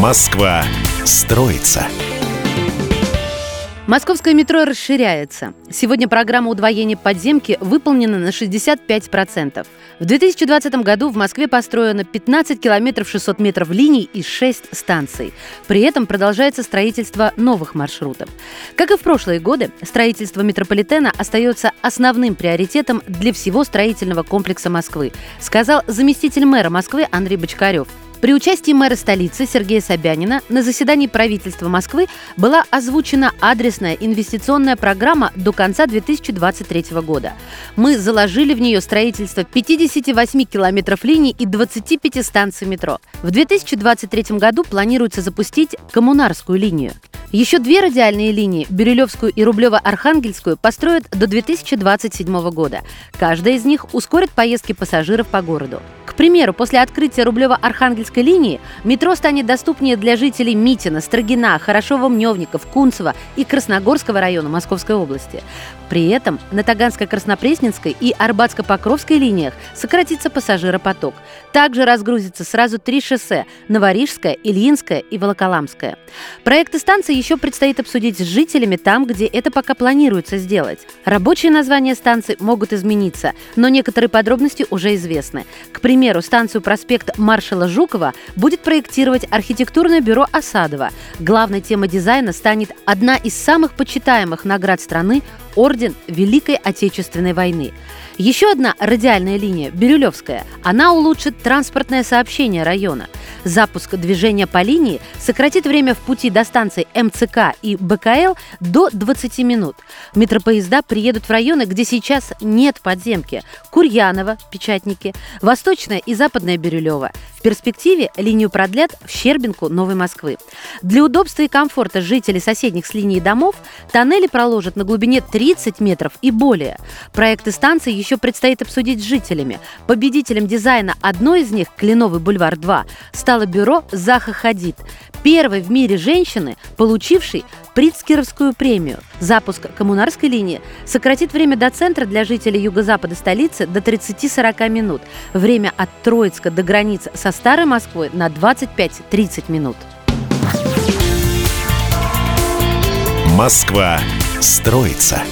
Москва строится. Московское метро расширяется. Сегодня программа удвоения подземки выполнена на 65%. В 2020 году в Москве построено 15 километров 600 метров линий и 6 станций. При этом продолжается строительство новых маршрутов. Как и в прошлые годы, строительство метрополитена остается основным приоритетом для всего строительного комплекса Москвы, сказал заместитель мэра Москвы Андрей Бочкарев. При участии мэра столицы Сергея Собянина на заседании правительства Москвы была озвучена адресная инвестиционная программа до конца 2023 года. Мы заложили в нее строительство 58 километров линий и 25 станций метро. В 2023 году планируется запустить коммунарскую линию. Еще две радиальные линии, Бирюлевскую и Рублево-Архангельскую, построят до 2027 года. Каждая из них ускорит поездки пассажиров по городу. К примеру, после открытия Рублево-Архангельской линии метро станет доступнее для жителей Митина, Строгина, Хорошова-Мневников, Кунцева и Красногорского района Московской области. При этом на Таганско-Краснопресненской и Арбатско-Покровской линиях сократится пассажиропоток. Также разгрузится сразу три шоссе – Новорижское, Ильинское и Волоколамское. Проекты станции еще предстоит обсудить с жителями там, где это пока планируется сделать. Рабочие названия станций могут измениться, но некоторые подробности уже известны. К примеру, станцию проспект маршала Жукова будет проектировать архитектурное бюро «Осадова». Главной темой дизайна станет одна из самых почитаемых наград страны – Орден Великой Отечественной войны. Еще одна радиальная линия – Бирюлевская. Она улучшит транспортное сообщение района. Запуск движения по линии сократит время в пути до станций МЦК и БКЛ до 20 минут. Метропоезда приедут в районы, где сейчас нет подземки. Курьяново, Печатники, Восточная и Западная Бирюлева. В перспективе линию продлят в Щербинку Новой Москвы. Для удобства и комфорта жителей соседних с линией домов тоннели проложат на глубине 30 метров и более. Проекты станции еще предстоит обсудить с жителями. Победителем дизайна одной из них, Кленовый бульвар 2, стало бюро Заха Хадид, первой в мире женщины, получившей Прицкеровскую премию. Запуск коммунарской линии сократит время до центра для жителей юго-запада столицы до 30-40 минут. Время от Троицка до границ со Старой Москвой на 25-30 минут. Москва строится.